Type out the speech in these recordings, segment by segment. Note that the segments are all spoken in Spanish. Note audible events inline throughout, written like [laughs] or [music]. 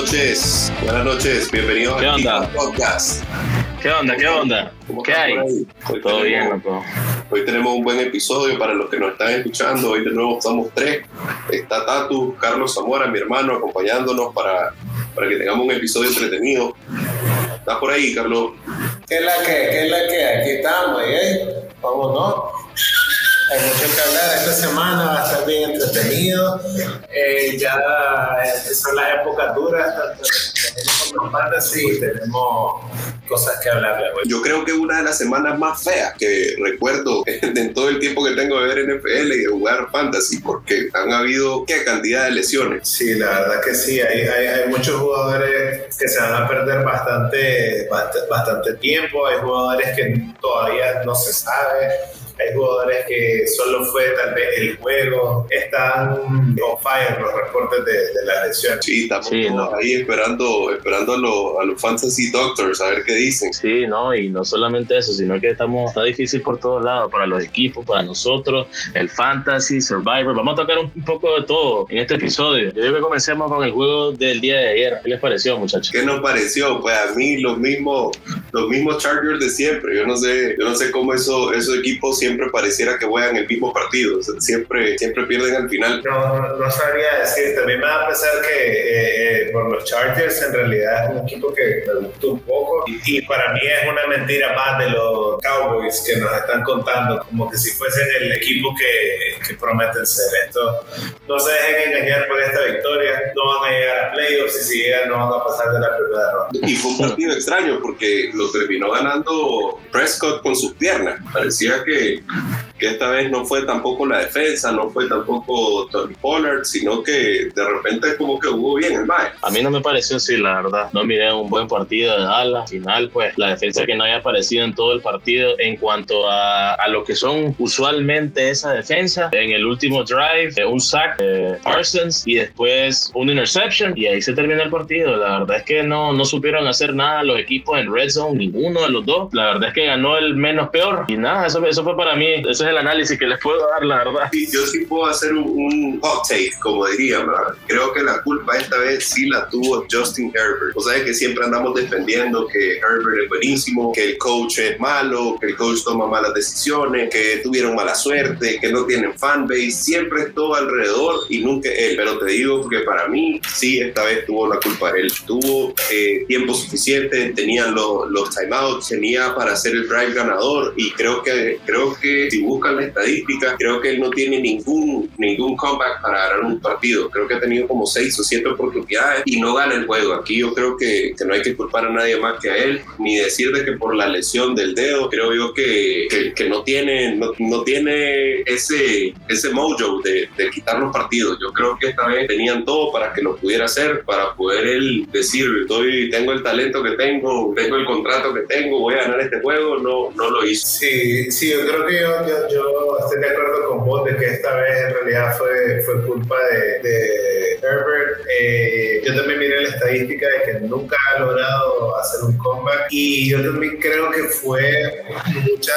noches, buenas noches, bienvenidos ¿Qué a onda? Podcast. ¿Qué onda? ¿Qué onda? ¿Cómo ¿Qué hay? Hoy Todo tenemos- bien, loco. Hoy tenemos un buen episodio para los que nos están escuchando. Hoy de nuevo somos tres. Está Tatu, Carlos Zamora, mi hermano, acompañándonos para, para que tengamos un episodio entretenido. ¿Estás por ahí, Carlos? ¿Qué es la que? ¿Qué es la que? Aquí estamos, ¿eh? Vamos, ¿no? Hay mucho que hablar esta semana, va a estar bien entretenido. Eh, ya eh, son las épocas duras, tanto con fantasy, tenemos cosas que hablarle. güey. Yo creo que una de las semanas más feas que recuerdo [laughs] en todo el tiempo que tengo de ver NFL y de jugar fantasy, porque han habido qué cantidad de lesiones. Sí, la verdad que sí, hay, hay, hay muchos jugadores que se van a perder bastante, bast- bastante tiempo, hay jugadores que todavía no se sabe, hay jugadores que solo fue tal vez el juego, están on fire los reportes de, de las lesiones. Sí, estamos Sí, no. ahí esperando, esperando a, los- a los fantasy doctors a ver qué dicen. Sí, no, y no solamente eso, sino que estamos, está difícil por todos lados, para los equipos, para nosotros, el fantasy, Survivor. Vamos a tocar un, un poco de todo en este episodio. Yo digo que comencemos con el juego del día de ayer. ¿Qué les pareció, muchachos? ¿Qué nos pareció? Pues a mí los mismos, los mismos Chargers de siempre. Yo no sé, yo no sé cómo eso, esos equipos siempre pareciera que juegan el mismo partido. O sea, siempre, siempre pierden al final. No, no, no sabría decir, también me da a pensar que eh, eh, por los Chargers en realidad es un equipo que me gustó un poco y, y para mí es una mentira más de los Cowboys que nos están contando, como que si fuesen el equipo que, que prometen ser. Esto, no se dejen engañar por esta victoria, no van a llegar a playoffs y si llegan no van a pasar de la primera ronda. Y fue un partido extraño porque terminó ganando Prescott con sus piernas. Parecía que, que esta vez no fue tampoco la defensa, no fue tampoco Tony Pollard, sino que de repente como que jugó bien el Mae. A mí no me pareció así, la verdad. No miré un buen partido de Dallas. Al final, pues, la defensa que no haya aparecido en todo el partido en cuanto a, a lo que son usualmente esa defensa. En el último drive, eh, un sack de Parsons y después un interception. Y ahí se terminó el partido. La verdad es que no, no supieron hacer nada los equipos en Red Zone, ninguno de los dos. La verdad es que ganó el menos peor. Y nada, eso, eso fue para mí. Ese es el análisis que les puedo dar, la verdad. Sí, yo sí puedo hacer un, un hot take, como dirían. Creo que la culpa esta vez sí la tuvo Justin Herbert. O sea, que siempre andamos defendiendo que Herbert es buenísimo, que el coach es malo, que el coach toma malas decisiones, que tuvieron mala suerte, que no tienen fanbase. Siempre es todo alrededor y nunca él. Pero te digo que para mí sí, esta vez tuvo la culpa él. Tuvo eh, tiempo suficiente, tenía los, los timeouts, tenía para hacer el drive ganador y creo que, creo que si buscan la estadística, creo que él no tiene ningún, ningún comeback para ganar un partido. Creo que ha tenido como seis o siete oportunidades y no gana el juego. Aquí yo creo que, que no hay que culpar a nadie más que a él, ni decir de que por la lesión del dedo, creo yo que, que, que no tiene, no, no tiene ese, ese mojo de, de quitar los partidos. Yo creo que esta vez tenían todo para que lo pudiera hacer, para poder él decir, estoy, tengo el talento que tengo, tengo el contrato que tengo, voy a ganar este juego. No, no lo hizo. Sí, sí, yo creo que yo, yo, yo estoy de acuerdo que esta vez en realidad fue, fue culpa de, de Herbert. Eh, yo también miré la estadística de que nunca ha logrado hacer un comeback y yo también creo que fue mucha,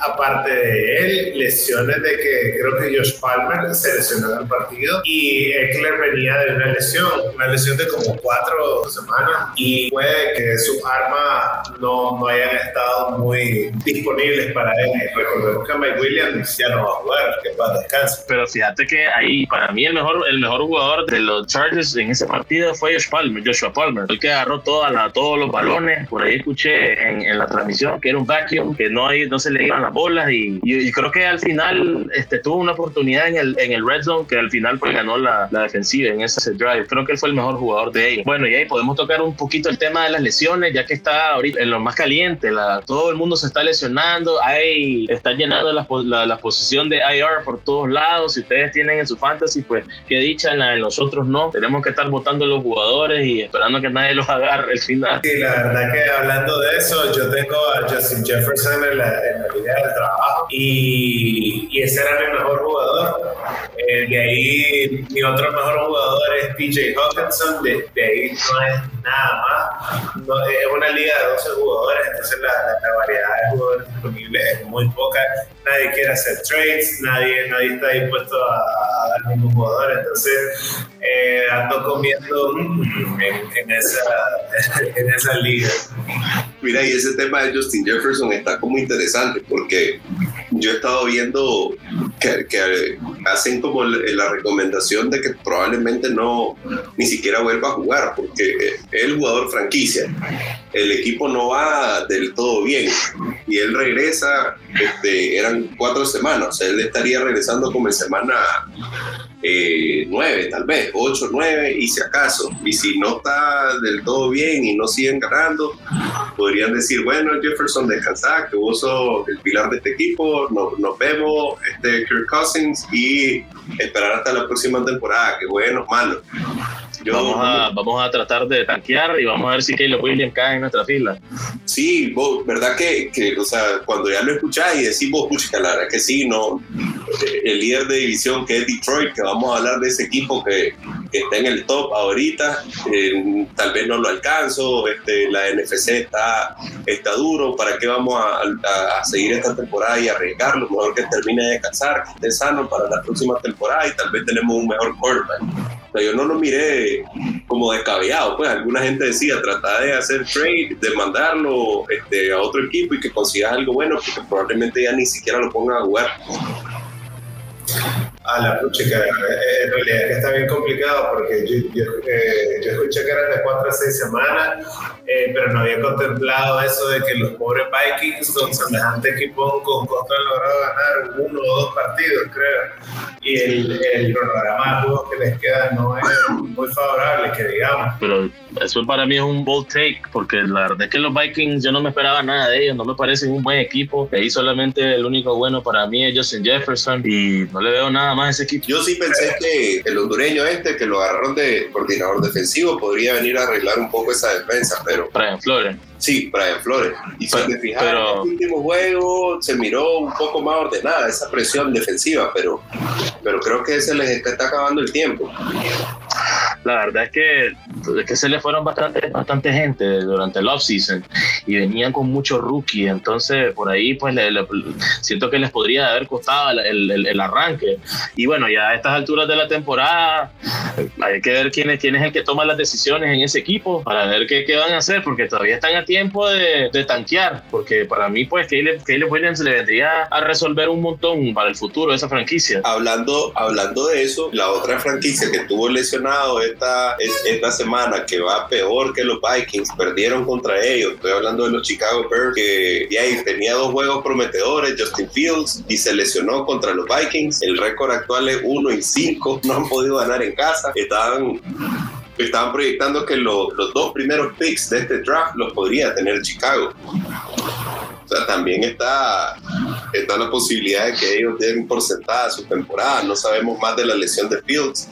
aparte de él, lesiones de que creo que Josh Palmer se lesionó en el partido y Eckler venía de una lesión, una lesión de como cuatro semanas y puede que sus armas no, no hayan estado muy disponibles para él. Recordemos que Mike Williams ya no va a jugar, que para descansar. Pero fíjate que ahí, para mí, el mejor, el mejor jugador de los Chargers en ese partido fue Palmer, Joshua Palmer, el que agarró toda la, todos los balones. Por ahí escuché en, en la transmisión que era un vacuum, que no, hay, no se le iban las bolas. Y, y, y creo que al final este, tuvo una oportunidad en el, en el red zone que al final pues, ganó la, la defensiva en ese drive. Creo que él fue el mejor jugador de ellos. Bueno, y ahí podemos tocar un poquito el tema de las lesiones, ya que está ahorita en lo más caliente. La, todo el mundo se está lesionando. Hay, está llenando la, la, la posición de IR por todos lados. Si ustedes tienen en su fantasy, pues qué dicha, en, la, en nosotros no. Tenemos que estar votando los jugadores y esperando que nadie los agarre al final. Sí, la verdad que hablando de eso, yo tengo a Justin Jefferson en la, en del trabajo y ese era mi mejor jugador. Eh, de ahí mi otro mejor jugador es PJ Hawkinson, de, de ahí no es nada más. No, es una liga de 12 jugadores, entonces la, la, variedad de jugadores disponibles es muy poca. Nadie quiere hacer trades, nadie, nadie está dispuesto a, a dar ningún jugador, entonces eh, ando comiendo en, en, esa, [laughs] en esa liga. Mira, y ese tema de Justin Jefferson está como interesante porque yo he estado viendo que, hacen como la recomendación de que probablemente no ni siquiera vuelva a jugar porque el jugador franquicia. El equipo no va del todo bien y él regresa, este, eran cuatro semanas, él estaría regresando como en semana eh, nueve, tal vez, ocho, nueve, y si acaso. Y si no está del todo bien y no siguen ganando, podrían decir, bueno, Jefferson, descansa, que vos sos el pilar de este equipo, nos, nos vemos, este Kirk Cousins, y esperar hasta la próxima temporada, que bueno, malo. vamos, a, vamos a tratar de tanquear y vamos a ver si Caleb Williams cae en nuestra fila. Sí, vos, ¿verdad que, que, o sea, cuando ya lo escuchás y decís vos, pucha, la verdad que sí, no, el líder de división que es Detroit, que vamos a hablar de ese equipo que, que está en el top ahorita, eh, tal vez no lo alcanzo, este, la NFC está, está duro, ¿para qué vamos a, a, a, seguir esta temporada y arriesgarlo? Mejor que termine de descansar, que esté sano para la próxima temporada y tal vez tenemos un mejor quarterback. Yo no lo miré como descabellado, pues alguna gente decía, trata de hacer trade, de mandarlo este, a otro equipo y que consigas algo bueno, porque probablemente ya ni siquiera lo pongan a jugar. Yeah. A la pucha, en realidad que está bien complicado porque yo, yo, eh, yo escuché que eran de 4 a 6 semanas, eh, pero no había contemplado eso de que los pobres Vikings con semejante equipo con costo han logrado ganar uno o dos partidos, creo. Y el, el cronograma de juegos que les queda no es muy favorable, que digamos. Pero eso para mí es un bold take, porque la verdad es que los Vikings yo no me esperaba nada de ellos, no me parecen un buen equipo. Ahí solamente el único bueno para mí es Justin Jefferson y no le veo nada más a ese equipo. Yo sí pensé que el hondureño este, que lo agarraron de coordinador defensivo, podría venir a arreglar un poco esa defensa, pero... Brian Flores. Sí, Brian Flores. Y si te fijas, pero... en el último juego se miró un poco más ordenada esa presión defensiva, pero, pero creo que se les está acabando el tiempo. La verdad es que, es que se le fueron bastante, bastante gente durante el offseason y venían con muchos rookies, entonces por ahí pues le, le, siento que les podría haber costado el, el, el, arranque. Y bueno, ya a estas alturas de la temporada hay que ver quién es, quién es el que toma las decisiones en ese equipo para ver qué, qué van a hacer, porque todavía están a tiempo de, de tanquear, porque para mí pues Caleb, Caleb Williams le vendría a resolver un montón para el futuro de esa franquicia. Hablando, hablando de eso, la otra franquicia que tuvo lesionado esta, esta semana, que va peor que los Vikings, perdieron contra ellos, estoy hablando de los Chicago Bears, que ya tenía dos juegos prometedores, Justin Fields, y se lesionó contra los Vikings, el récord actual es 1 y 5, [laughs] no han podido ganar en casa, estaban estaban proyectando que lo, los dos primeros picks de este draft los podría tener Chicago. O sea, también está, está la posibilidad de que ellos den por sentada su temporada. No sabemos más de la lesión de Fields,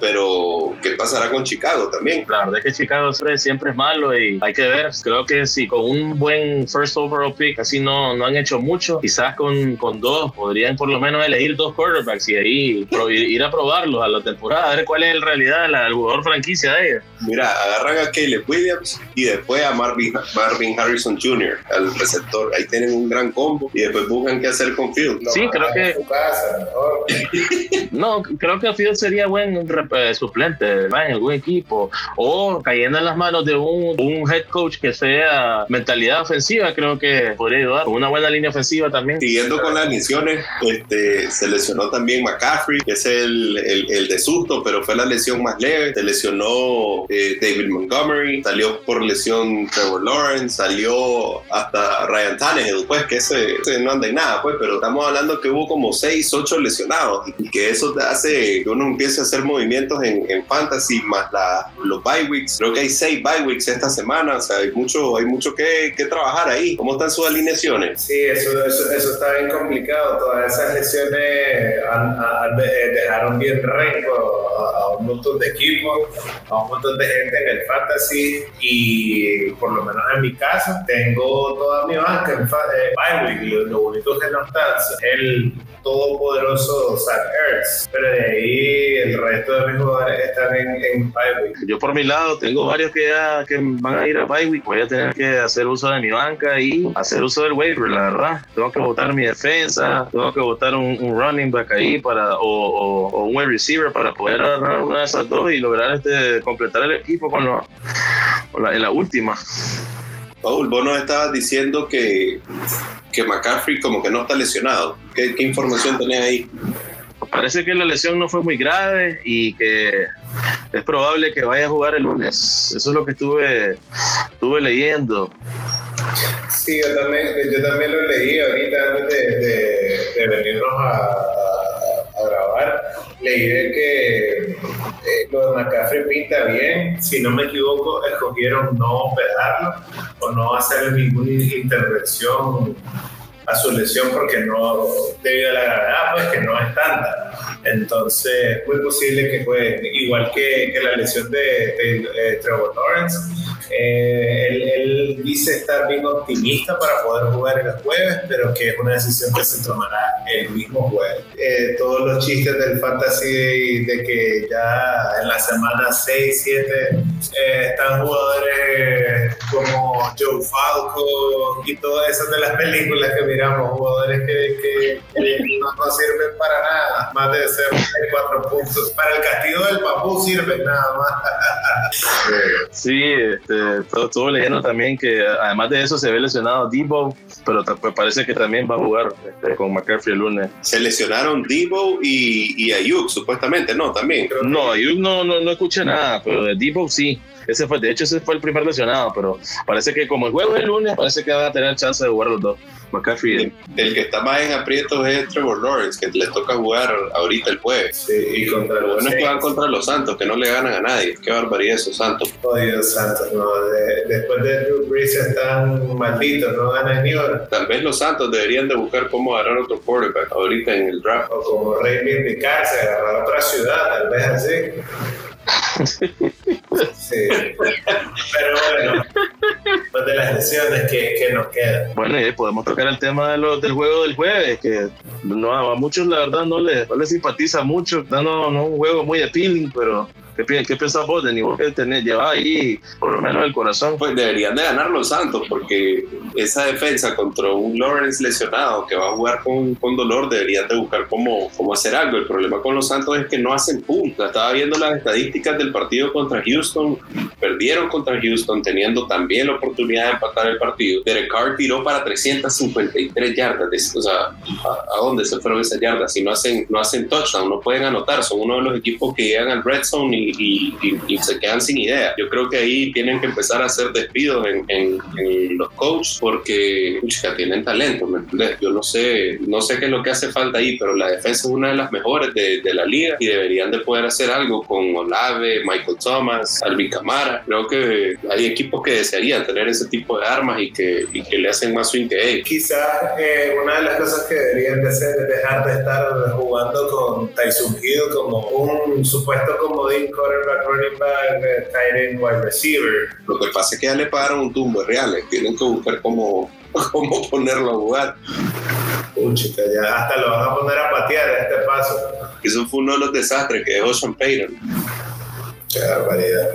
pero ¿qué pasará con Chicago también? La verdad es que Chicago siempre es malo y hay que ver. Creo que si con un buen first overall pick así no, no han hecho mucho, quizás con, con dos podrían por lo menos elegir dos quarterbacks y ahí ir a probarlos a la temporada, a ver cuál es en realidad la, el jugador franquicia de ellos. Mira, agarran a Caleb Williams y después a Marvin, Marvin Harrison Jr., al receptor ahí tienen un gran combo y después buscan qué hacer con Field. Sí, creo que. [laughs] no, creo que Field sería buen eh, suplente en algún equipo o cayendo en las manos de un, un, head coach que sea mentalidad ofensiva, creo que podría ayudar. Con una buena línea ofensiva también. Siguiendo con las lesiones, este, se lesionó también McCaffrey, que es el, el, el de susto, pero fue la lesión más leve. Se lesionó eh, David Montgomery, salió por lesión Trevor Lawrence, salió hasta Ryan Tannehill, pues que ese, no anda en nada, pues, pero estamos hablando que hubo como 6, 8 lesionados y que eso hace que uno empiece a hacer movimientos en, en fantasy, más la, los bye weeks. Creo que hay seis bye weeks esta semana, o sea, hay mucho, hay mucho que, que trabajar ahí. ¿Cómo están sus alineaciones? Sí, eso, eso, eso está bien complicado. Todas esas lesiones dejaron bien renco a, un montón de equipos, a un montón de gente en el fantasy y por lo menos en mi caso tengo toda mi banca en eh, week. Lo, bonito que no está el todopoderoso Zach Ertz, pero de ahí el resto de mis jugadores están en, en Yo por mi lado tengo varios que, ya, que van a ir a bye voy a tener que hacer uso de mi banca y hacer uso del waiver, la verdad. Tengo que votar mi defensa, tengo que votar un, running back ahí para, o, o, un wide receiver para poder agarrar una de esas dos y lograr este, completar el equipo con, lo, la, en la última. Paul, vos nos estabas diciendo que, que McCaffrey como que no está lesionado. ¿Qué, información tenés ahí? Parece que la lesión no fue muy grave y que es probable que vaya a jugar el lunes. Eso es lo que estuve, estuve leyendo. Sí, yo también, yo también lo leí ahorita antes de, de, venirnos a, grabar. Leí de que eh, lo de McCaffrey pinta bien. Si no me equivoco, escogieron no operarlo o no hacer ninguna intervención a su lesión porque no, debido a la gravedad, pues que no es tanta. Entonces, es muy posible que juegue, igual que, que la lesión de, de Trevor Lawrence eh, él, dice estar bien optimista para poder jugar el jueves, pero que es una decisión que se tomará el mismo jueves. Eh, todos los chistes del fantasy de que ya en la semana 6, 7 eh, están jugadores como Joe Falco y todas esas de las películas que miramos, jugadores que, no, sirven para nada, más de ser cuatro puntos. Para el castigo del papú sirven nada más. sí, este estuvo leyendo también que además de eso se ve lesionado Debo, pero pues parece que también va a jugar este, con McCaffrey el lunes. Se lesionaron Debo y, y Ayuk, supuestamente, ¿no? También. No, Ayuk no, no, no escuché nada, pero de Debo sí. Ese fue, de hecho, ese fue el primer lesionado, pero parece que como el juego es el lunes, parece que van a tener chance de jugar los dos. McCaffrey. El, que está más en aprietos es Trevor Lawrence, que le toca jugar ahorita el jueves. Sí, y contra los bueno es que van contra los Santos, que no le ganan a nadie. Qué barbaridad esos Santos. Oye, Santos, no. después de Drew Brees están malditos, no ganan ni hora. Tal vez los Santos deberían de buscar cómo agarrar otro quarterback ahorita en el draft. O como reivindicarse, agarrar otra ciudad, tal vez así. [laughs] Sí. Pero bueno, pues de las lesiones que, que nos quedan. Bueno, y podemos tocar el tema de lo, del juego del jueves, que no, a muchos la verdad no les, no les simpatiza mucho, no, no un juego muy appealing, pero ¿Qué, qué vos, de nivel que tenés, lleva ahí por lo menos el corazón? Pues deberían de ganar los Santos, porque esa defensa contra un Lawrence lesionado que va a jugar con, con dolor, deberían de buscar cómo, cómo hacer algo. El problema con los Santos es que no hacen punta. Estaba viendo las estadísticas del partido contra Houston, perdieron contra Houston teniendo también la oportunidad de empatar el partido. Derek Carr tiró para 353 yardas. O sea, ¿a, dónde se fueron esas yardas? Si no hacen, no hacen touchdown, no pueden anotar. Son uno de los equipos que llegan al red zone y y, se quedan sin idea. Yo creo que ahí tienen que empezar a hacer despidos en, en, los coaches porque tienen talento, ¿me? Yo no sé, no sé qué es lo que hace falta ahí, pero la defensa es una de las mejores de, de la liga y deberían de poder hacer algo con Olave, Michael Thomas, Alvin Camara. Creo que hay equipos que desearían tener ese tipo de armas y que, y que le hacen más swing que ellos. Quizás eh, una de las cosas que deberían de hacer es dejar de estar jugando con Tyson Hill como un supuesto comodín running back, tight end, wide receiver. Lo que pasa es que ya le pagaron un tumbo reales, tienen que buscar cómo, [laughs] cómo ponerlo a jugar. chica, ya hasta lo van a poner a patear a este paso. Eso fue uno de los desastres que dejó Sean Payton. Qué barbaridad.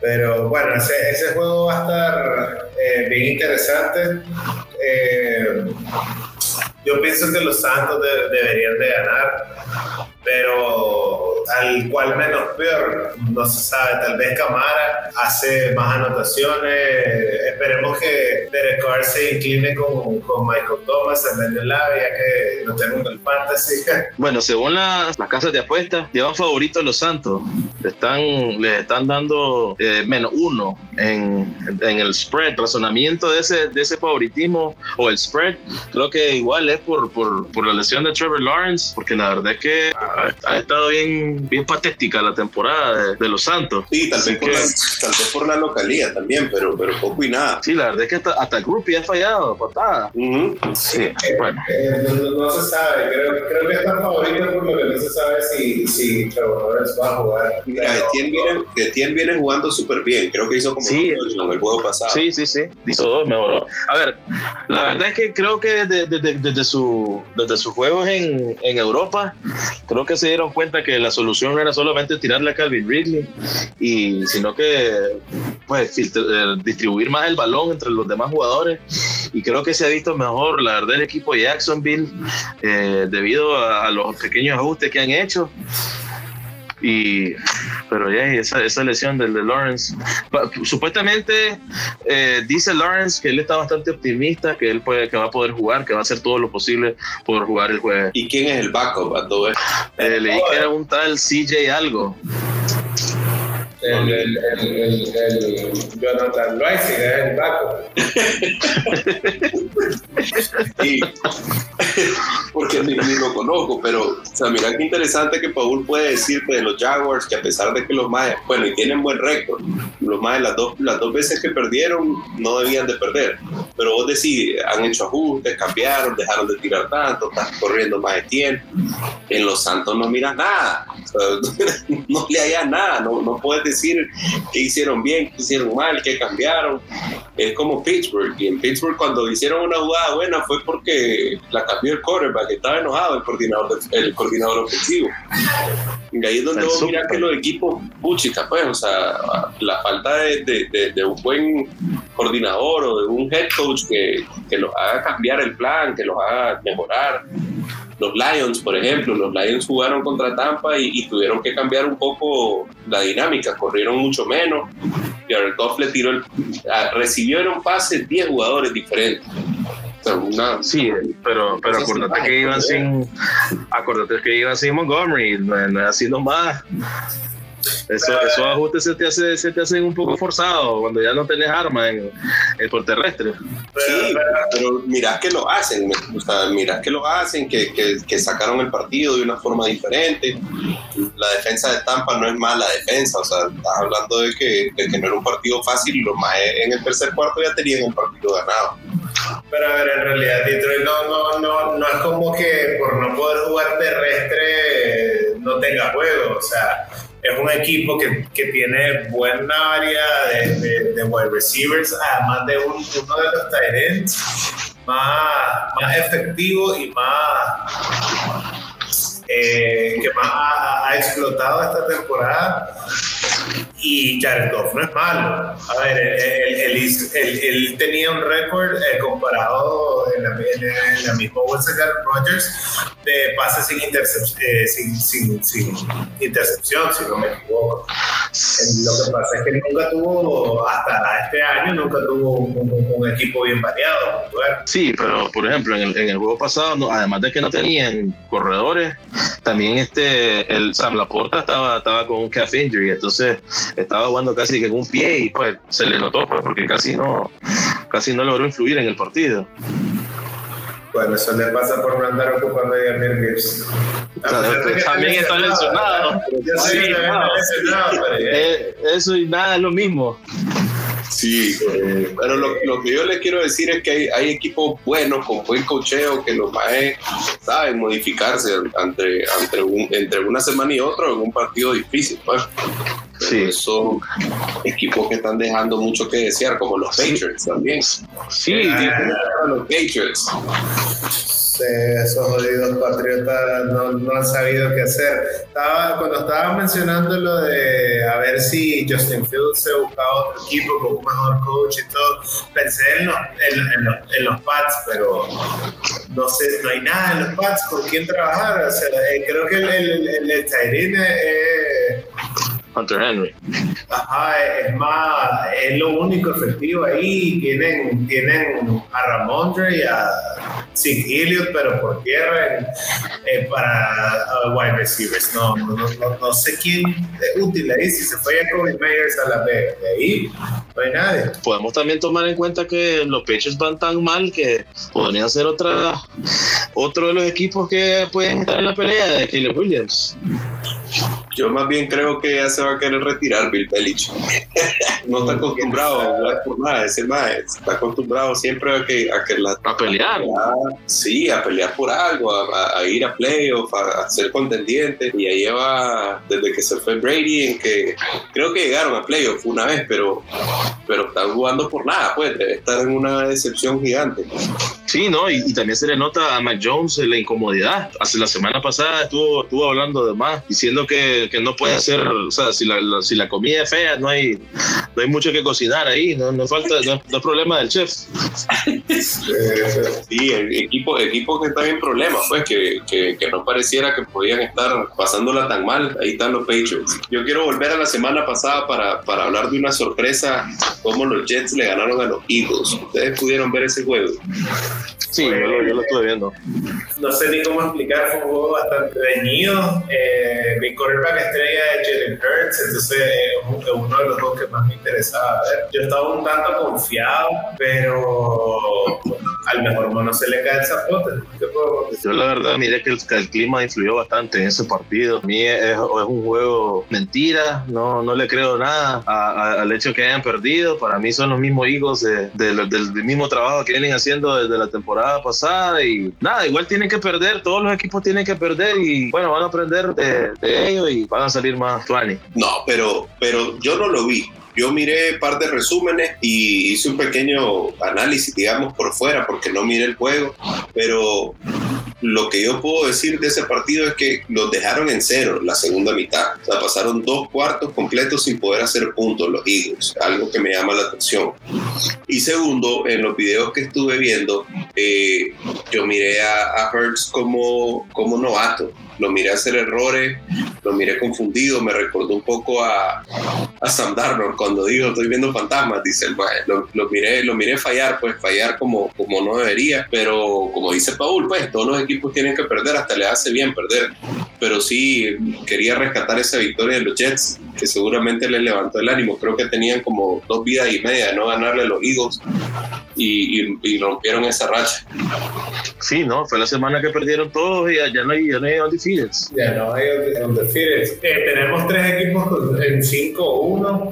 Pero bueno, ese, ese juego va a estar eh, bien interesante. Eh, yo pienso que los Santos deberían de ganar pero al cual menos peor, no se sabe, tal vez Camara hace más anotaciones, esperemos que Derek Carr se incline con, con Michael Thomas en de Lave, ya que no tenemos el fantasy. [laughs] Bueno, según las, casas de apuestas, llevan favorito a los Santos, están, le están dando eh, menos uno en, en, el spread, razonamiento de ese, de ese favoritismo o el spread, creo que igual es por, por, por la lesión de Trevor Lawrence, porque la verdad es que ha, estado bien, bien patética la temporada de, los Santos. Sí, tal vez, por la, tal vez, por la, localidad también, pero, pero poco y nada. Sí, la verdad es que hasta, hasta el Groupie ha fallado, patada. Sí, bueno. Eh, no, se sabe, creo, creo que está favorito por lo que no se sabe si, si Trevor Lawrence va a jugar. Mira, Etienne viene, jugando súper bien, creo que hizo como sí, en el juego pasado. Sí, sí, sí, hizo dos, mejoró. A ver, la verdad es que creo que desde, desde, desde su, desde sus juegos en, en Europa, creo que se dieron cuenta que la solución no era solamente tirarle a Calvin Ridley, y, sino que pues, eh, distribuir más el balón entre los demás jugadores. Y creo que se ha visto mejor, la verdad, el equipo de Jacksonville, eh, debido a, a los pequeños ajustes que han hecho. Y, pero ya, esa, esa lesión del de Lawrence, supuestamente eh, dice Lawrence que él está bastante optimista, que él puede, que va a poder jugar, que va a hacer todo lo posible por jugar el jueves. ¿Y quién es el backup a todo esto? Eh, leí que era un tal CJ algo. El, el, el, el, Jonathan Loaiziga es el backup. [laughs] [laughs] porque ni, lo conozco, pero, o sea, mira qué interesante que Paul puede decirte de los Jaguars que a pesar de que los más, bueno, y tienen buen récord, los más las dos, las dos veces que perdieron no debían de perder, pero vos decís, han hecho ajustes, cambiaron, dejaron de tirar tanto, están corriendo más de tiempo, en los Santos no miras nada, [laughs] no le hayas nada, no, no puedes decir qué hicieron bien, qué hicieron mal, qué cambiaron, es como Pittsburgh, y en Pittsburgh cuando hicieron una jugada buena fue porque la cambió el quarterback, estaba enojado el coordinador, el coordinador ofensivo. Y ahí es donde vos mirás que los equipos, puchica, pues, o sea, la falta de, de, de, un buen coordinador o de un head coach que, que los haga cambiar el plan, que los haga mejorar los Lions, por ejemplo, los Lions jugaron contra Tampa y, tuvieron que cambiar un poco la dinámica, corrieron mucho menos. Y el Goff le tiró el, recibió en un pase 10 jugadores diferentes. Sí, pero, pero acordate que iban sin acordate que iban sin Montgomery, no, haciendo más eso, esos ajustes se te, hace, se te hacen un poco forzados cuando ya no tenés armas en, el por terrestre. Sí, pero mirás que lo hacen, o sea, mirás que lo hacen, que, que, que, sacaron el partido de una forma diferente. La defensa de Tampa no es mala defensa, o sea, estás hablando de que, de que no era un partido fácil y los más en el tercer cuarto ya tenían el partido ganado. Pero a ver, en realidad Detroit no, no, no, no es como que por no poder jugar terrestre no tenga juego, o sea es un equipo que, que tiene buena área de, de, wide receivers, además de un, uno de los tight más, más efectivo y más eh, que más ha, explotado esta temporada. Y Jared Goff no es malo. A ver, él, tenía un récord eh, comparado en la, en, la, misma bolsa Aaron Rodgers de pases sin, eh, sin, sin, sin, intercepción, si no me equivoco. Lo que pasa es que nunca tuvo, hasta este año, nunca tuvo un, equipo bien variado. Sí, pero por ejemplo, en el, en el juego pasado, además de que no tenían corredores, también este, el Sam Laporta estaba, estaba con un calf injury, entonces estaba jugando casi que con un pie y pues se le notó pues, porque casi no, casi no logró influir en el partido. Bueno, eso le pasa por no andar ocupando a Jamir Gibbs. También está lesionado. Sí, eh, eso y nada es lo mismo. Sí, eh, pero lo, lo, que yo les quiero decir es que hay, hay equipos buenos con buen cocheo que los más saben modificarse entre, entre, un, entre una semana y otra en un partido difícil. Pues. Sí. Son equipos que están dejando mucho que desear, como los Patriots también. Sí, los Patriots esos jodidos patriotas no, no, han sabido qué hacer. Estaba, cuando estaba mencionando lo de a ver si Justin Fields se buscaba otro equipo con un mejor coach y todo, pensé en los, en, en, los Pats, pero no sé, no hay nada en los Pats con quién trabajar. O sea, eh, creo que el, el, el, Hunter Henry. Ajá, es más, es lo único efectivo ahí. Tienen, tienen a Ramondre y a sin Elliot, pero por tierra para wide receivers. No, no, no, no, sé quién es útil ahí, si se fue a Kobe Meyers a la B, de ahí no hay nadie. Podemos también tomar en cuenta que los Patriots van tan mal que podrían ser otra, otro de los equipos que pueden estar en la pelea de Caleb Williams. Yo más bien creo que ya se va a querer retirar Bill Belichick. [laughs] no está acostumbrado a jugar por nada, ese más está acostumbrado siempre a que, a que la, a pelear. sí, a pelear por algo, a, ir a playoff, a, ser contendiente. Y ya lleva desde que se fue Brady, en que creo que llegaron a playoff una vez, pero, pero están jugando por nada, pues debe estar en una decepción gigante. Sí, ¿no? Y, también se le nota a Mac Jones la incomodidad. Hace la semana pasada estuvo, estuvo hablando de más, diciendo que, que no puede hacer, o sea, si la, si la comida es fea, no hay, no hay mucho que cocinar ahí, no, no falta, no, es problema del chef. Sí, el equipo, equipo que está en problemas, pues, que, que, que, no pareciera que podían estar pasándola tan mal, ahí están los Patriots. Yo quiero volver a la semana pasada para, para hablar de una sorpresa, como los Jets le ganaron a los Eagles. Ustedes pudieron ver ese juego. Sí, yo, lo, estuve viendo. No sé ni cómo explicar, fue un juego bastante reñido. Eh, mi quarterback estrella es Jalen Hurts, entonces es uno de los dos que más me interesaba ver. Yo estaba un tanto confiado, pero al mejor mono se le cae el zapote. Yo la verdad miré que el, clima influyó bastante en ese partido. A mí es, un juego mentira, no, no le creo nada al hecho que hayan perdido. Para mí son los mismos hijos del mismo trabajo que vienen haciendo desde la temporada pasada y nada, igual tienen que perder, todos los equipos tienen que perder y bueno, van a aprender de, de ellos y van a salir más tuani. No, pero, pero yo no lo vi yo miré un par de resúmenes y hice un pequeño análisis, digamos, por fuera, porque no miré el juego, pero lo que yo puedo decir de ese partido es que los dejaron en cero la segunda mitad. O sea, pasaron dos cuartos completos sin poder hacer puntos los Eagles, algo que me llama la atención. Y segundo, en los videos que estuve viendo, eh, yo miré a, a Hertz como, como novato lo miré hacer errores, lo miré confundido, me recordó un poco a, a Sam Darnold cuando digo estoy viendo fantasmas, dice el lo, lo, miré, lo miré fallar, pues fallar como, como no debería, pero como dice Paul, pues todos los equipos tienen que perder, hasta le hace bien perder, pero sí quería rescatar esa victoria de los Jets, que seguramente les levantó el ánimo, creo que tenían como dos vidas y media de no ganarle a los Eagles y, y, rompieron esa racha. Sí, no, fue la semana que perdieron todos y ya no hay, ya no hay ya no hay undefeated. Eh, tenemos tres equipos en 5-1,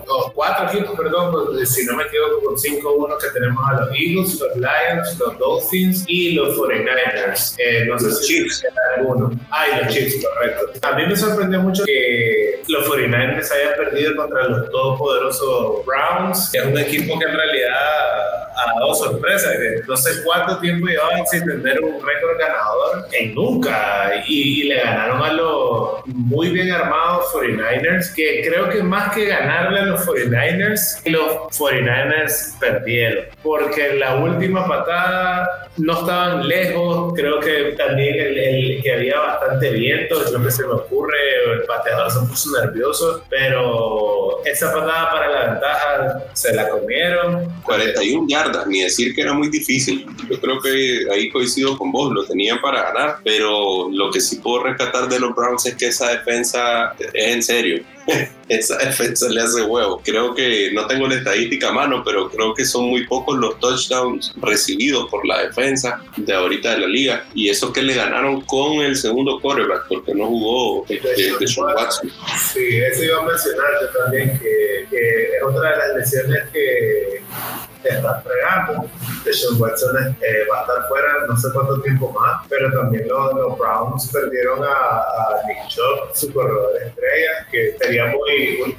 o cuatro equipos, perdón, pues, si no me equivoco, con 5-1 que tenemos a los Eagles, los Lions, los Dolphins y los 49ers. Eh, no sé los si Chiefs. alguno. Ah, y los Chiefs, correcto. A mí me sorprendió mucho que los 49ers perdido contra los todopoderosos Browns, que es un equipo que en realidad ha dado sorpresa, que no sé cuánto tiempo llevaban sin tener un récord ganador en nunca. Y, le ganaron a los muy bien armados 49ers, que creo que más que ganarle a los 49ers, los 49ers perdieron. Porque en la última patada no estaban lejos, creo que también el, que había bastante viento, es lo que se me ocurre, el pateador se puso nervioso, pero esa patada para la ventaja se la comieron. 41 yardas, ni decir que era muy difícil. Yo creo que ahí coincido con vos, lo tenían para ganar, pero lo que sí puedo rescatar de los Browns es que esa defensa es en serio. [laughs] esa defensa le hace huevo. Creo que no tengo la estadística a mano, pero creo que son muy pocos los touchdowns recibidos por la defensa de ahorita de la liga. Y eso que le ganaron con el segundo quarterback, porque no jugó de, Watson. Sí, eso iba a mencionar también, que, que es otra de las lesiones que está fregando. Sean Watson eh, va a estar fuera no sé cuánto tiempo más, pero también los, los Browns perdieron a, a, Nick Chubb, su corredor estrella, que sería muy,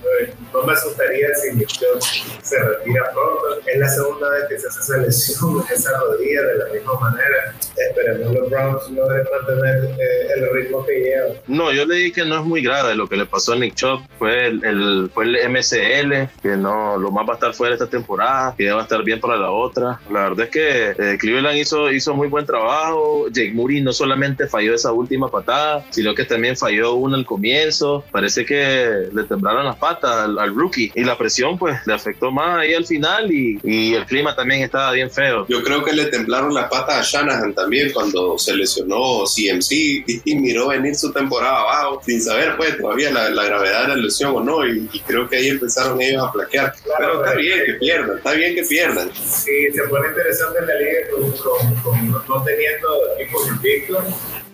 no me asustaría si Nick Chubb se retira pronto. Es la segunda vez que se hace esa lesión en [laughs] esa rodilla de la misma manera. Esperemos los Browns logren mantener eh, el ritmo que llevan. No, yo le dije que no es muy grave lo que le pasó a Nick Chubb, fue el, fue el MCL, que no, lo más va a estar fuera esta temporada, que ya va a estar bien para la otra. La verdad es que eh, Cleveland hizo, hizo muy buen trabajo. Jake Moody no solamente falló esa última patada, sino que también falló una al comienzo. Parece que le temblaron las patas al, rookie y la presión pues le afectó más ahí al final y, y, el clima también estaba bien feo. Yo creo que le temblaron las patas a Shanahan también cuando se lesionó CMC y, miró venir su temporada abajo sin saber pues todavía la, gravedad de la lesión o no y, creo que ahí empezaron ellos a plaquear. Pero está bien que pierdan, está bien que pierdan. Sí, se pone interesante la liga con, no teniendo equipos invictos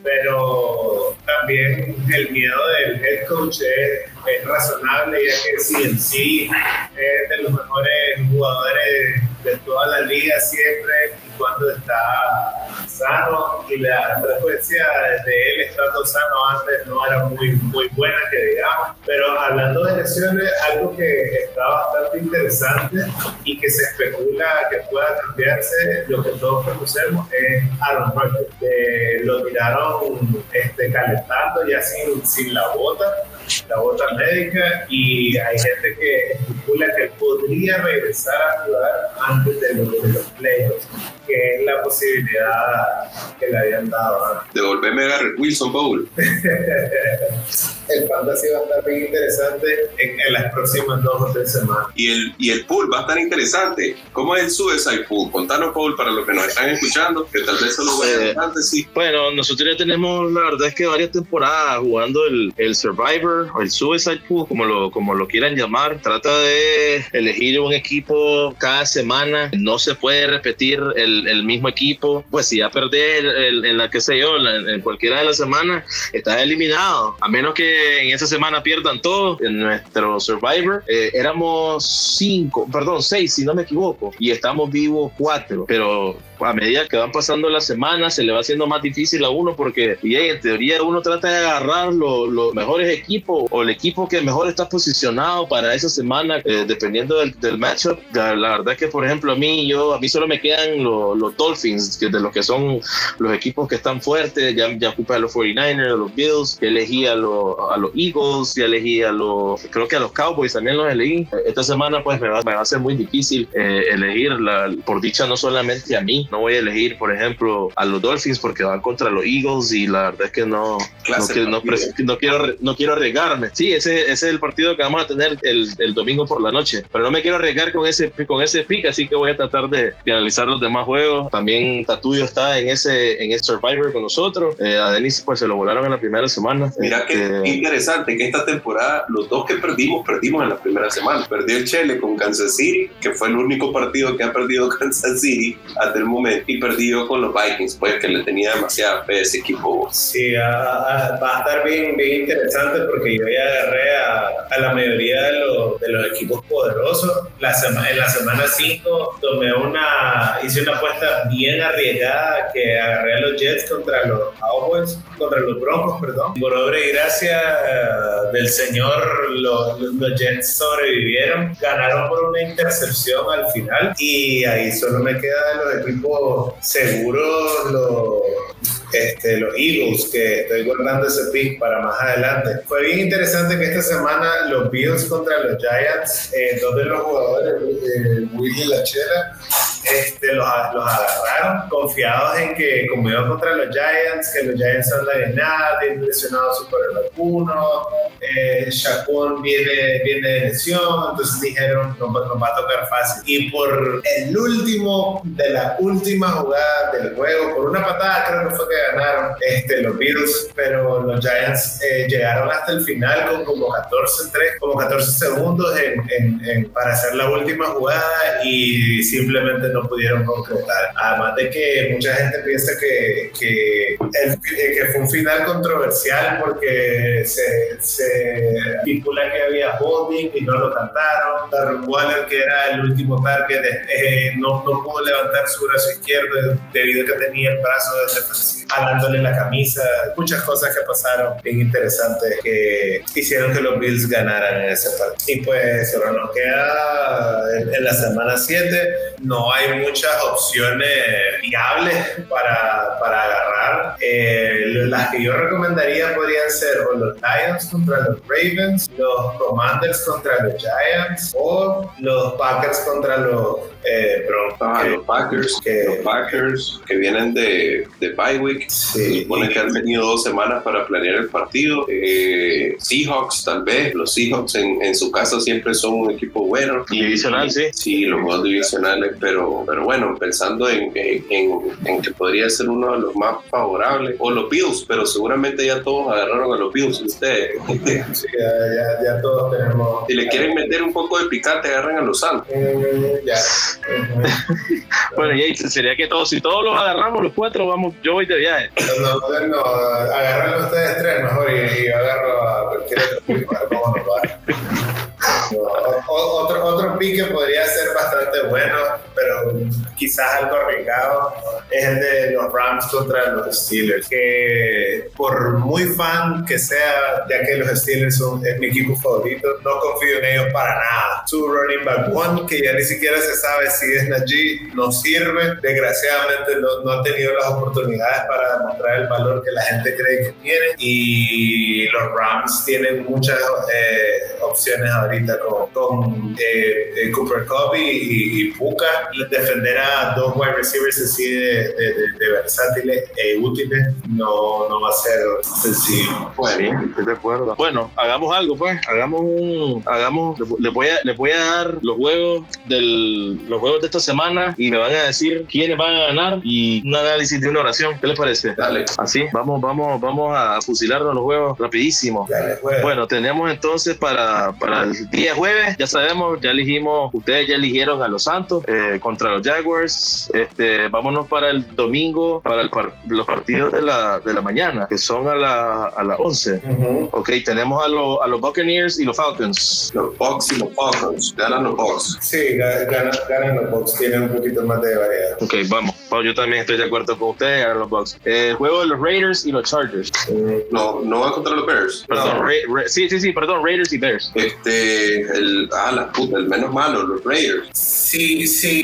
pero también el miedo del head coach es, razonable, ya que sí en sí es de los mejores jugadores de toda la liga siempre y cuando está sano y la frecuencia de él estando sano antes no era muy, muy buena, que digamos. Pero hablando de lesiones, algo que está bastante interesante y que se especula que pueda cambiarse, lo que todos conocemos es Aaron Rodgers. lo tiraron este, calentando ya sin, sin la bota la bota médica y hay gente que especula que podría regresar a jugar antes de los, de los playoffs que es la posibilidad que le habían dado. Devolverme a Wilson Bowl. [laughs] el fantasy va a estar bien interesante en, en, las próximas dos o tres semanas. Y el, y el pool va a estar interesante. ¿Cómo es el Suicide Pool? Contanos, Paul, para los que nos están escuchando, que tal vez solo vayan eh, sí. Bueno, nosotros ya tenemos, la verdad es que varias temporadas jugando el, el Survivor o el Suicide Pool, como lo, como lo quieran llamar. Trata de elegir un equipo cada semana. No se puede repetir el, el mismo equipo. Pues si ya perdés en la que sé yo, en, en cualquiera de las semanas, estás eliminado. A menos que en esa semana pierdan todo en nuestro Survivor. Eh, éramos cinco, perdón, seis, si no me equivoco, y estamos vivos cuatro, pero a medida que van pasando las semanas se le va haciendo más difícil a uno porque y en teoría uno trata de agarrar los mejores equipos o el equipo que mejor está posicionado para esa semana eh, dependiendo del, del matchup. La, verdad es que por ejemplo a mí yo a mí solo me quedan los, Dolphins que de los que son los equipos que están fuertes ya, ya ocupé a los 49ers, a los Bills, elegí a, los, a los Eagles, ya elegí a los creo que a los Cowboys también los elegí. Esta semana pues me va, a ser muy difícil eh, elegir la, por dicha no solamente a mí no voy a elegir, por ejemplo, a los Dolphins porque van contra los Eagles y la verdad es que no, no, no, quiero, no quiero arriesgarme. Sí, ese, ese, es el partido que vamos a tener el, el, domingo por la noche, pero no me quiero arriesgar con ese, con ese pick, así que voy a tratar de, analizar los demás juegos. También Tatuyo está en ese, en ese Survivor con nosotros. Eh, a Denis pues se lo volaron en la primera semana. Mira qué este, interesante que esta temporada los dos que perdimos, perdimos en la primera semana. Perdió el Chele con Kansas City, que fue el único partido que ha perdido [laughs] Kansas City hasta el momento y perdido con los Vikings, pues que le tenía demasiada fe a ese equipo. Sí, va a estar bien, bien interesante porque yo ya agarré a, a la mayoría de los, de los, equipos poderosos. La en la semana 5 tomé una, hice una apuesta bien arriesgada que agarré a los Jets contra los Cowboys, contra los Broncos, perdón. Por obra y gracia eh, del Señor, los, los Jets sobrevivieron, ganaron por una intercepción al final y ahí solo me quedan los equipos seguro los, este, los Eagles, que estoy guardando ese pick para más adelante. Fue bien interesante que esta semana los Bills contra los Giants, eh, dos de los jugadores, eh, y la Chela, este, los, los, agarraron confiados en que como iban contra los Giants, que los Giants son la nada, tienen lesionado super el vacuno, eh, viene, viene de lesión, entonces dijeron nos, nos, va a tocar fácil. Y por el último de la última jugada del juego, por una patada creo que fue que ganaron este, los Bills, pero los Giants eh, llegaron hasta el final con como 14, 3, como 14 segundos en, en, para hacer la última jugada y simplemente no pudieron concretar. Además de que mucha gente piensa que, que, el, que fue un final controversial porque se, se que había holding y no lo cantaron. Darren Waller, que era el último target, eh, no, no pudo levantar su brazo izquierdo debido a que tenía el brazo defensivo jalándole la camisa, muchas cosas que pasaron bien interesantes que hicieron que los Bills ganaran en ese partido. Y pues solo nos queda en, la semana 7, no hay muchas opciones viables para, para agarrar. Eh, las que yo recomendaría podrían ser los Lions contra los Ravens, los Commanders contra los Giants o los Packers contra los eh, ah, los Packers, que, los Packers que vienen de, de bye week, se supone que han tenido dos semanas para planear el partido. Eh, Seahawks tal vez, los Seahawks en, en, su casa siempre son un equipo bueno. Divisional, sí. Sí, los dos divisionales, pero, pero bueno, pensando en, en, en, que podría ser uno de los más favorables, o los Bills, pero seguramente ya todos agarraron a los Bills, ustedes. Sí, ya, ya, todos tenemos. Si le quieren meter un poco de picante, agarran a los Santos. Mm, ya. bueno, y sería que todos, si todos los agarramos, los cuatro, vamos, yo voy de viaje. No, no, no agarran ustedes tres mejor y, y agarro a cualquier otro otro, otro pique podría ser bastante bueno, pero quizás algo arriesgado, es el de los Rams contra los Steelers. Que por muy fan que sea, ya que los Steelers son es mi equipo favorito, no confío en ellos para nada. Su running back one, que ya ni siquiera se sabe si es Najee, no sirve. Desgraciadamente no, no ha tenido las oportunidades para demostrar el valor que la gente cree que tiene. Y los Rams tienen muchas eh, opciones ahorita con, con eh, eh, Cooper Cup y, y, Puka. Defender a dos wide receivers así de, de, versátiles e útiles no, no va a ser sencillo. Bueno, estoy de acuerdo. Bueno, hagamos algo, pues. Hagamos un. Hagamos. Les voy a, les voy a dar los juegos del, los juegos de esta semana y me van a decir quiénes van a ganar y un análisis de una oración. ¿Qué les parece? Dale. Así, vamos, vamos, vamos a fusilarnos los juegos rapidísimo. bueno, tenemos entonces para, para el día jueves, ya sabemos, ya elegimos, ustedes ya eligieron a los Santos eh, contra los Jaguars. Este, vámonos para el domingo, para los partidos de la, de la mañana, que son a, la, a las 11. Ok, tenemos a, a los Buccaneers y los Falcons. Los Bucks y los Falcons, ganan los Bucks. Sí, ganan, ganan los Bucks, tienen un poquito más de variedad. Ok, vamos. Yo también estoy de acuerdo con ustedes, ganan los Bucks. el juego de los Raiders y los Chargers. no, no va contra los Bears. Perdón, sí, sí, sí, perdón, Raiders y Bears. Este, el, ah, la puta, el menos malo, los Raiders. Si, si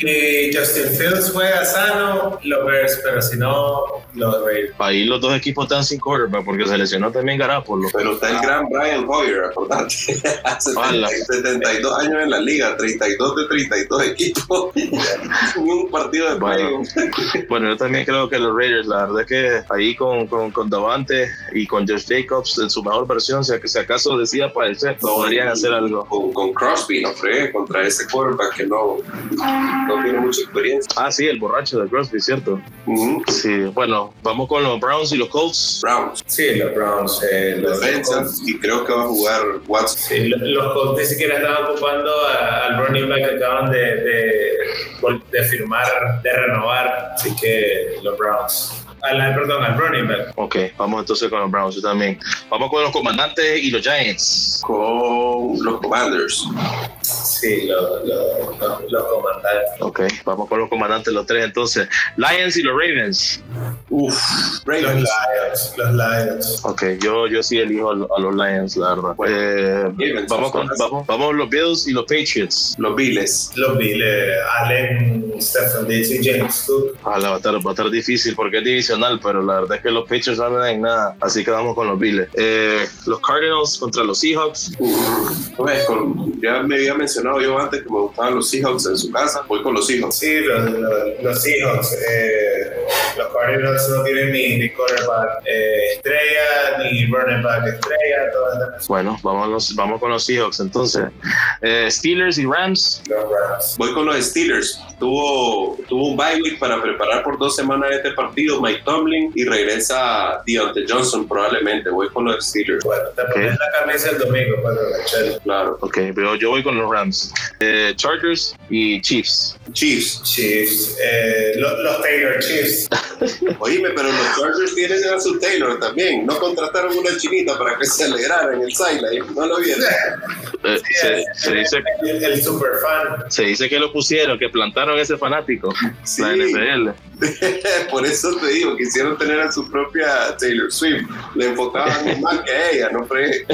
Justin Fields juega sano, los Bears, pero si no, los Raiders. Ahí los dos equipos están sin quarterback porque se lesionó también Garapolo. Pero está el gran Brian Hoyer, acordate. [laughs] Hace 72 años en la liga, 32 de 32 equipos. [laughs] un partido de bueno, [laughs] bueno, yo también creo que los Raiders, la verdad es que ahí con, con, con Davante y con Josh Jacobs en su mejor versión, si, acaso decía padecer, podrían hacer algo. Con, con Crosby, no fregué, contra ese quarterback que no, no tiene mucha experiencia. Ah, sí, el borracho de Crosby, ¿cierto? Sí, bueno, vamos con los Browns y los Colts. Browns. Sí, los Browns. Eh, los Defensas, y creo que va a jugar Watson. Sí, los, Colts ni siquiera estaban ocupando al running back que acaban de, de, de firmar, de renovar, así que los Browns al, perdón, al running back. Ok, vamos entonces con los Browns, yo también. Vamos con los comandantes y los Giants. Con los Commanders. Sí, los, los, comandantes. Ok, vamos con los comandantes, los tres entonces. Lions y los Ravens. Uf, Ravens. Los Lions, los Lions. Ok, yo, yo sí elijo a, los Lions, la verdad. Eh, vamos, con, vamos, vamos los Bills y los Patriots. Los Bills. Los Bills, Allen, Stephen Diggs y James Cook. Ah, va a, estar, va a estar difícil porque es pero la verdad es que los pitchers no dan en nada, así que vamos con los Bills. Eh, los Cardinals contra los Seahawks. Pues, ya me había mencionado yo antes que me gustaban los Seahawks en su casa, voy con los Seahawks. Sí, los, los, Seahawks. Eh, los Cardinals no tienen ni, ni quarterback eh, estrella, ni running back estrella. Todas bueno, vamos, vamos con los Seahawks entonces. Steelers y Rams. Los Rams. Voy con los Steelers. Tuvo, tuvo un bye week para preparar por dos semanas este partido. Mike Tomlin y regresa Deontay Johnson probablemente. Voy con los Steelers. Bueno, te pones la camisa el domingo para pues, Claro. Ok, pero yo voy con los Rams. Eh, Chargers y Chiefs. Chiefs. Chiefs. Eh, los, Taylor Chiefs. [laughs] Oíme, pero los Chargers tienen a su Taylor también. No contrataron una chinita para que se alegrara en el sideline. No lo vieron. Eh, se, dice, el, super fan. Se dice que lo pusieron, que plantaron ese fanático, Sí. la NFL. [laughs] Por eso te digo, quisieron tener a su propia Taylor Swift. Le enfocaban [laughs] más que a ella, no fregues.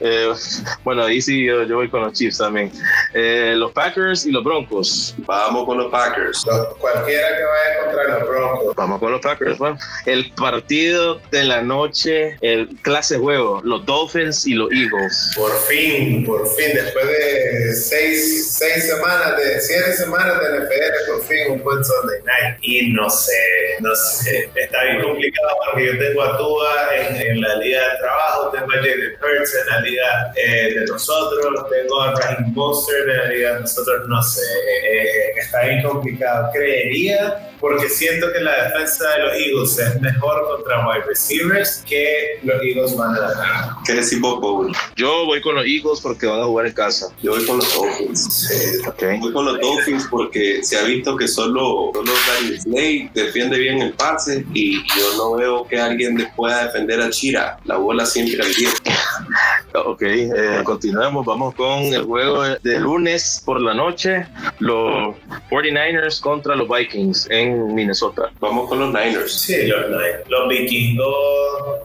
Eh, bueno, ahí sí yo, yo voy con los Chiefs también. Eh, los Packers y los Broncos. Vamos con los Packers. Los- cualquiera que vaya contra los Broncos. Vamos con los Packers. Bueno, el partido de la noche, el clase juego, los Dolphins y los Eagles. Por fin, por fin, después de seis, seis semanas, de siete semanas de NFL, por fin un buen Sunday night. Y no sé, no sé, está bien complicado porque yo tengo a Tua en, en la liga de trabajo, tengo a Jalen Hurts en la liga eh, de nosotros, tengo a Raheem Monster en la liga de nosotros, no sé, eh, eh, está bien complicado. Creería, porque siento que la defensa de los Eagles es mejor contra wide receivers que los Eagles van a ganar. ¿Qué decís vos, Paul? Yo voy con los Eagles porque van a jugar en casa. Yo voy con los Dolphins. Sí, Ok. Voy con los Dolphins porque se ha visto que solo, solo Darius Slay defiende bien el pase y yo no veo que alguien le pueda defender a Chira. La bola siempre al viento. Ok, eh, continuamos. Vamos con el juego de lunes por la noche. Los 49ers contra los Vikings en Minnesota. Vamos con los Niners. Sí, los, Niners. los vikingos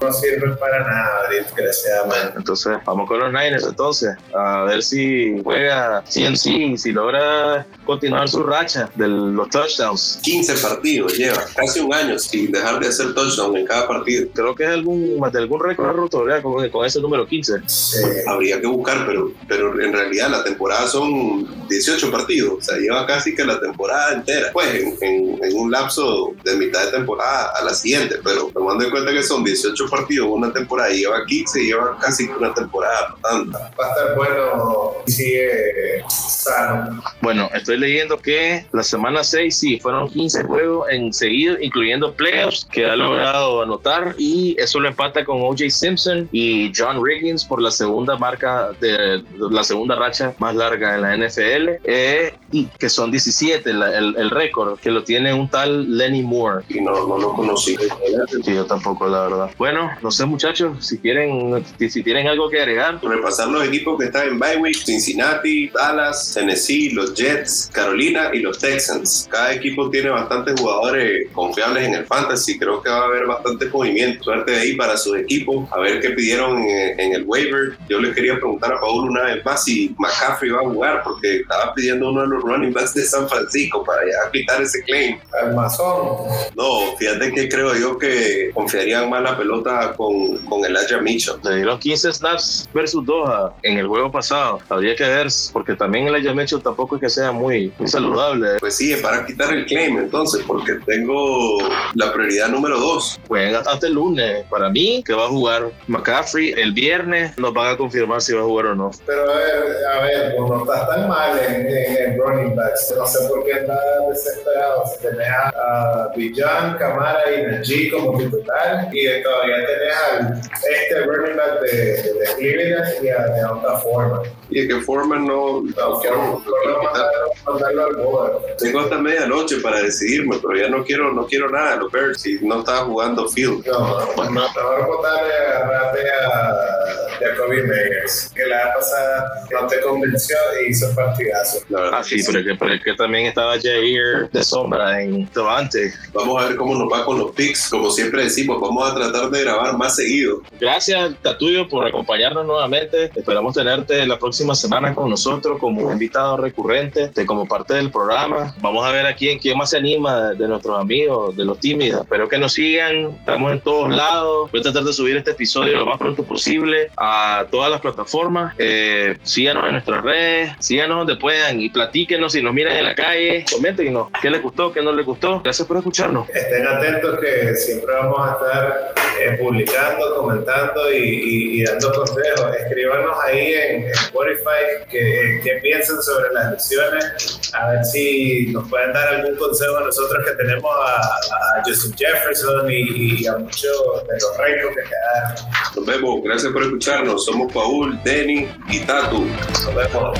no sirven para nada, desgraciadamente. Entonces, vamos con los Niners entonces. A ver si juega CMC, si logra continuar su racha de los touchdowns. 15 partidos lleva, casi un año sin dejar de hacer touchdown en cada partido. Creo que es algún, más de algún récord roto ¿verdad? con, con ese número 15. Sí. Habría que buscar, pero, pero en realidad la temporada son 18 partidos, o sea, lleva casi que la temporada entera, pues en, en- en un lapso de mitad de temporada a la siguiente, pero tomando en cuenta que son 18 partidos una temporada y lleva 15, lleva casi que una temporada tanta. Va a estar bueno y sigue sano. Bueno, estoy leyendo que la semana 6 sí, fueron 15 juegos en seguido, incluyendo playoffs, que ha logrado anotar y eso lo empata con O.J. Simpson y John Riggins por la segunda marca de la segunda racha más larga en la NFL, eh, y que son 17 la- el, el récord, que lo tiene un tal Lenny Moore. Y no, no lo conocí. Sí, yo tampoco, la verdad. Bueno, no sé, muchachos, si quieren, si, tienen algo que agregar. Repasar los equipos que están en week, Cincinnati, Dallas, Tennessee, los Jets, Carolina y los Texans. Cada equipo tiene bastantes jugadores confiables en el fantasy. Creo que va a haber bastante movimiento. Suerte de ahí para sus equipos. A ver qué pidieron en, en el waiver. Yo les quería preguntar a Paul una vez más si McCaffrey va a jugar porque estaba pidiendo uno de los running backs de San Francisco para ya quitar ese claim. Al mazón. No, fíjate que creo yo que confiarían más la pelota con, con el Elijah Mitchell. Le dieron 15 snaps versus 2 a- en el juego pasado. Habría que ver, porque también el Elijah Mitchell tampoco es que sea muy, muy saludable. Pues sí, es para quitar el claim entonces, porque tengo la prioridad número dos. Juegan hasta el lunes. Para mí, que va a jugar McCaffrey el viernes, nos van a confirmar si va a jugar o no. Pero a ver, a ver, pues no estás tan mal en, en, en running backs. No sé por qué estás desesperado. Si tenés a, a Bijan, Camara y Najee como titular y todavía tenés al este running back de, de Cleveland y a de otra forma. Y es que Foreman no, no quiero, no quiero quitar. Mandarlo al board. Tengo hasta medianoche para decidirme, pero ya no quiero, no quiero nada de los Bears si no estaba jugando Field. No, no, mejor botarle agarrate a Jacoby Meyers, que la vez pasada no te convenció e hizo partidazo. Ah, sí, pero es que, pero es que también estaba Jair de sombra en Devante. Vamos a ver cómo nos va con los picks. Como siempre decimos, vamos a tratar de grabar más seguido. Gracias, Tatuyo, por acompañarnos nuevamente. Esperamos tenerte la próxima semana con nosotros como invitado recurrente, de- como parte del programa. Vamos a ver a quién, quién más se anima de nuestros amigos, de los tímidos. Espero que nos sigan. Estamos en todos lados. Voy a tratar de subir este episodio lo más pronto posible a todas las plataformas. Eh, síganos en nuestras redes, síganos donde puedan y platíquenos si nos miran en la calle. Coméntenos qué les gustó, qué no les gustó. Gracias por escucharnos. Estén atentos que siempre vamos a estar eh, publicando, comentando y, dando consejos. Escríbanos ahí en, Spotify que piensan sobre las lesiones, a ver si nos pueden dar algún consejo a nosotros que tenemos a, Justin Jefferson y, a muchos de los récords que quedaron. Nos vemos. Gracias por escucharnos. Somos Paul, Denny y Tatu. Nos vemos.